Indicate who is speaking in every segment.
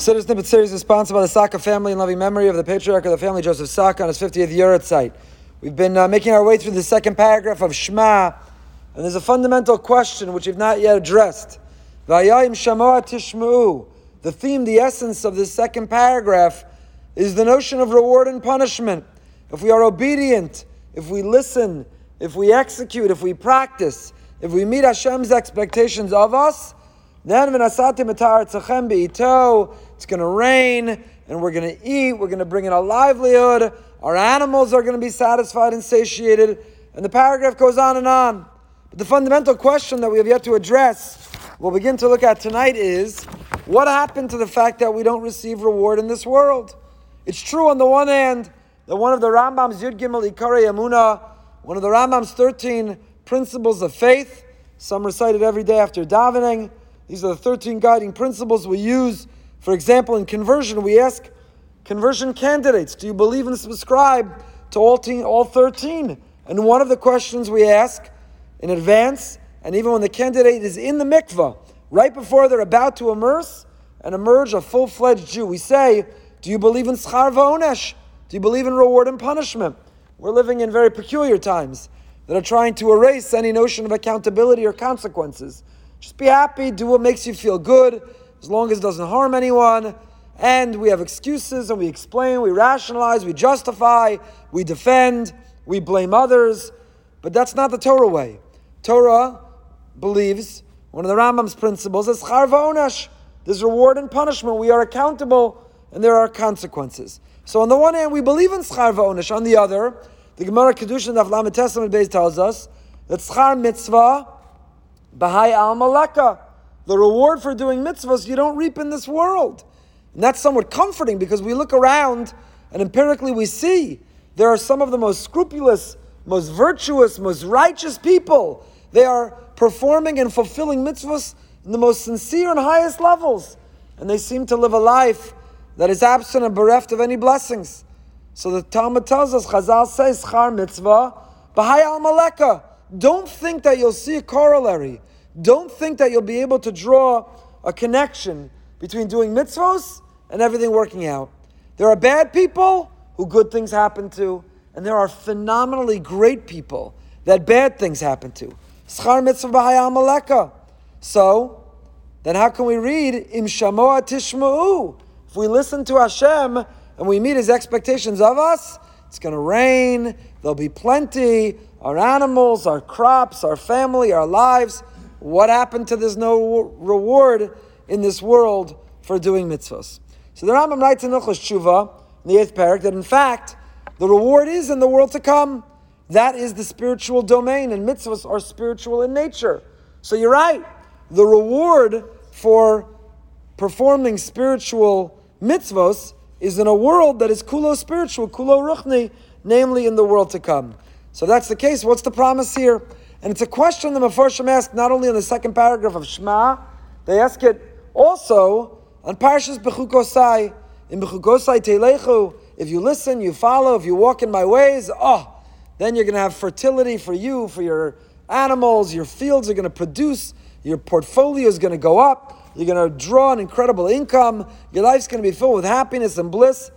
Speaker 1: Siddur Snippet series is sponsored by the Saka family in loving memory of the patriarch of the family, Joseph Saka, on his 50th yahrzeit. We've been uh, making our way through the second paragraph of Shema, and there's a fundamental question which we've not yet addressed. V'haya im Shamoa Tishmu. The theme, the essence of this second paragraph is the notion of reward and punishment. If we are obedient, if we listen, if we execute, if we practice, if we meet Hashem's expectations of us, then it's going to rain, and we're going to eat, we're going to bring in a livelihood, our animals are going to be satisfied and satiated, and the paragraph goes on and on. But the fundamental question that we have yet to address, we'll begin to look at tonight is what happened to the fact that we don't receive reward in this world? It's true on the one hand that one of the Rambam's Yud Gimel Ikari Amuna, one of the Rambam's 13 principles of faith, some recited every day after davening, these are the 13 guiding principles we use. For example, in conversion, we ask conversion candidates, do you believe and subscribe to all, teen, all 13? And one of the questions we ask in advance, and even when the candidate is in the mikvah, right before they're about to immerse and emerge a full fledged Jew, we say, Do you believe in schar va'onesh? Do you believe in reward and punishment? We're living in very peculiar times that are trying to erase any notion of accountability or consequences. Just be happy, do what makes you feel good, as long as it doesn't harm anyone. And we have excuses and we explain, we rationalize, we justify, we defend, we blame others. But that's not the Torah way. Torah believes one of the Rambam's principles is schar va'onesh. There's reward and punishment. We are accountable and there are consequences. So on the one hand, we believe in schar. On the other, the Gemara Kiddushin of Lamed Tes amud beis tells us that schar mitzvah Bahai al malaka. The reward for doing mitzvahs you don't reap in this world. And that's somewhat comforting because we look around and empirically we see there are some of the most scrupulous, most virtuous, most righteous people. They are performing and fulfilling mitzvahs in the most sincere and highest levels. And they seem to live a life that is absent and bereft of any blessings. So the Talmud tells us, Chazal says, Char mitzvah, Bahai al maleka. Don't think that you'll see a corollary. Don't think that you'll be able to draw a connection between doing mitzvahs and everything working out. There are bad people who good things happen to, and there are phenomenally great people that bad things happen to. Schar mitzvah b'hayam So, then how can we read im shamoa? If we listen to Hashem and we meet His expectations of us, it's going to rain. There'll be plenty our animals, our crops, our family, our lives. What happened to there's no reward in this world for doing mitzvahs? So the Rambam writes in Hilchos Teshuva, in the eighth perek, that in fact, the reward is in the world to come. That is the spiritual domain, and mitzvahs are spiritual in nature. So you're right. The reward for performing spiritual mitzvahs is in a world that is kulo spiritual, kulo ruchni, namely in the world to come. So that's the case. What's the promise here? And it's a question the Mefarshim ask not only in the second paragraph of Shema, they ask it also on Parshas Bechukosai. In Bechukosai Telechu, if you listen, you follow, if you walk in my ways, oh, then you're going to have fertility for you, for your animals, your fields are going to produce, your portfolio is going to go up, you're going to draw an incredible income, your life's going to be filled with happiness and bliss.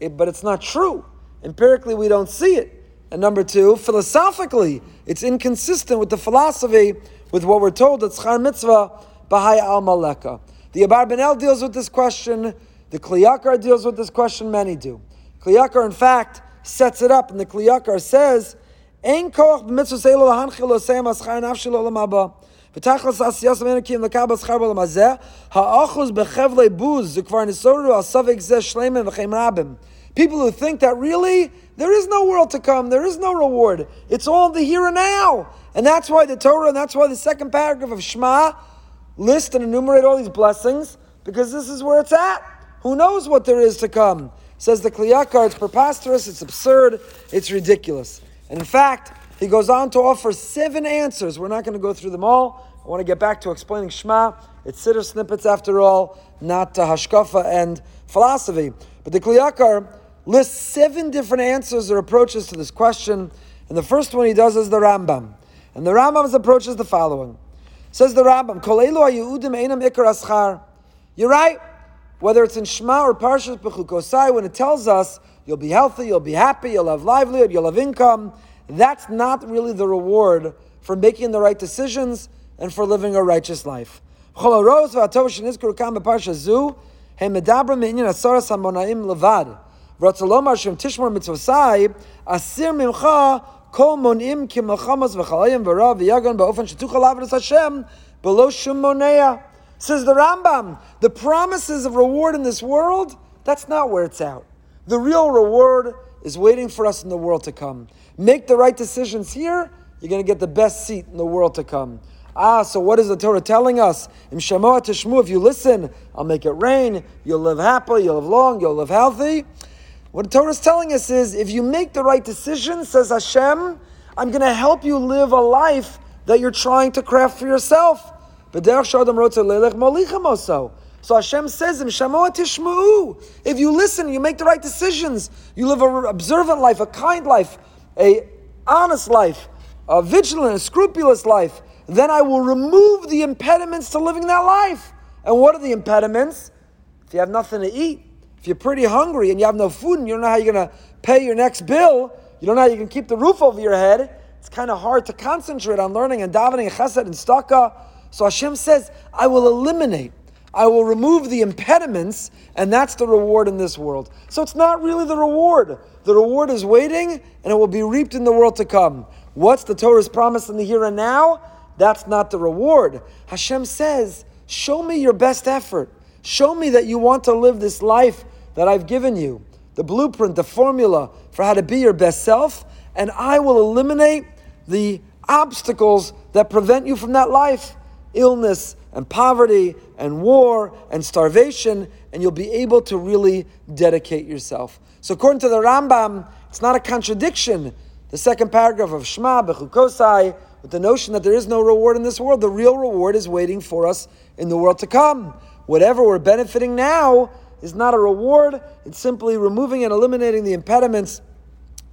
Speaker 1: It, but it's not true. Empirically, we don't see it. And number two, philosophically, it's inconsistent with the philosophy, with what we're told that Schar Mitzvah, Bahai al Maleka. The Abarbanel deals with this question, the Kli Yakar deals with this question, many do. Kli Yakar, in fact, sets it up, and the Kli Yakar says, אין כוח במצוות אלו להנחיל לסיים People who think that really there is no world to come, there is no reward. It's all the here and now. And that's why the Torah, and that's why the second paragraph of Shema list and enumerate all these blessings, because this is where it's at. Who knows what there is to come? Says the Kli Yakar, it's preposterous, it's absurd, it's ridiculous. And in fact, he goes on to offer seven answers. We're not going to go through them all. I want to get back to explaining Shema. It's siddur snippets after all, not uh, hashkafa and philosophy. But the Kli Yakar lists seven different answers or approaches to this question. And the first one he does is the Rambam. And the Rambam's approach is the following. Says the Rambam, You're right. whether it's in Shema or Parshas Bechukosai, when it tells us You'll be healthy, you'll be happy, you'll have livelihood, you'll have income. That's not really the reward for making the right decisions and for living a righteous life. Says the Rambam, the promises of reward in this world, that's not where it's out. The real reward is waiting for us in the world to come. Make the right decisions here, you're going to get the best seat in the world to come. Ah, so what is the Torah telling us? Im Shemoah Tishmu, if you listen, I'll make it rain, you'll live happily, you'll live long, you'll live healthy. What the Torah is telling us is if you make the right decision, says Hashem, I'm going to help you live a life that you're trying to craft for yourself. So Hashem says, him, Shamoatishmu. If you listen, you make the right decisions, you live an observant life, a kind life, a honest life, a vigilant, a scrupulous life, then I will remove the impediments to living that life. And what are the impediments? If you have nothing to eat, if you're pretty hungry and you have no food and you don't know how you're going to pay your next bill, you don't know how you can keep the roof over your head, it's kind of hard to concentrate on learning and davening and chesed and tzedaka. So Hashem says, I will eliminate, I will remove the impediments, and that's the reward in this world. So it's not really the reward. The reward is waiting, and it will be reaped in the world to come. What's the Torah's promise in the here and now? That's not the reward. Hashem says, Show me your best effort. Show me that you want to live this life that I've given you, the blueprint, the formula for how to be your best self, and I will eliminate the obstacles that prevent you from that life illness and poverty and war and starvation, and you'll be able to really dedicate yourself. So, according to the Rambam, it's not a contradiction. The second paragraph of Shema, Bechukosai, with the notion that there is no reward in this world. The real reward is waiting for us in the world to come. Whatever we're benefiting now is not a reward, it's simply removing and eliminating the impediments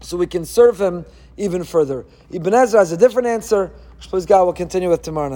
Speaker 1: so we can serve Him even further. Ibn Ezra has a different answer, which please God will continue with tomorrow night.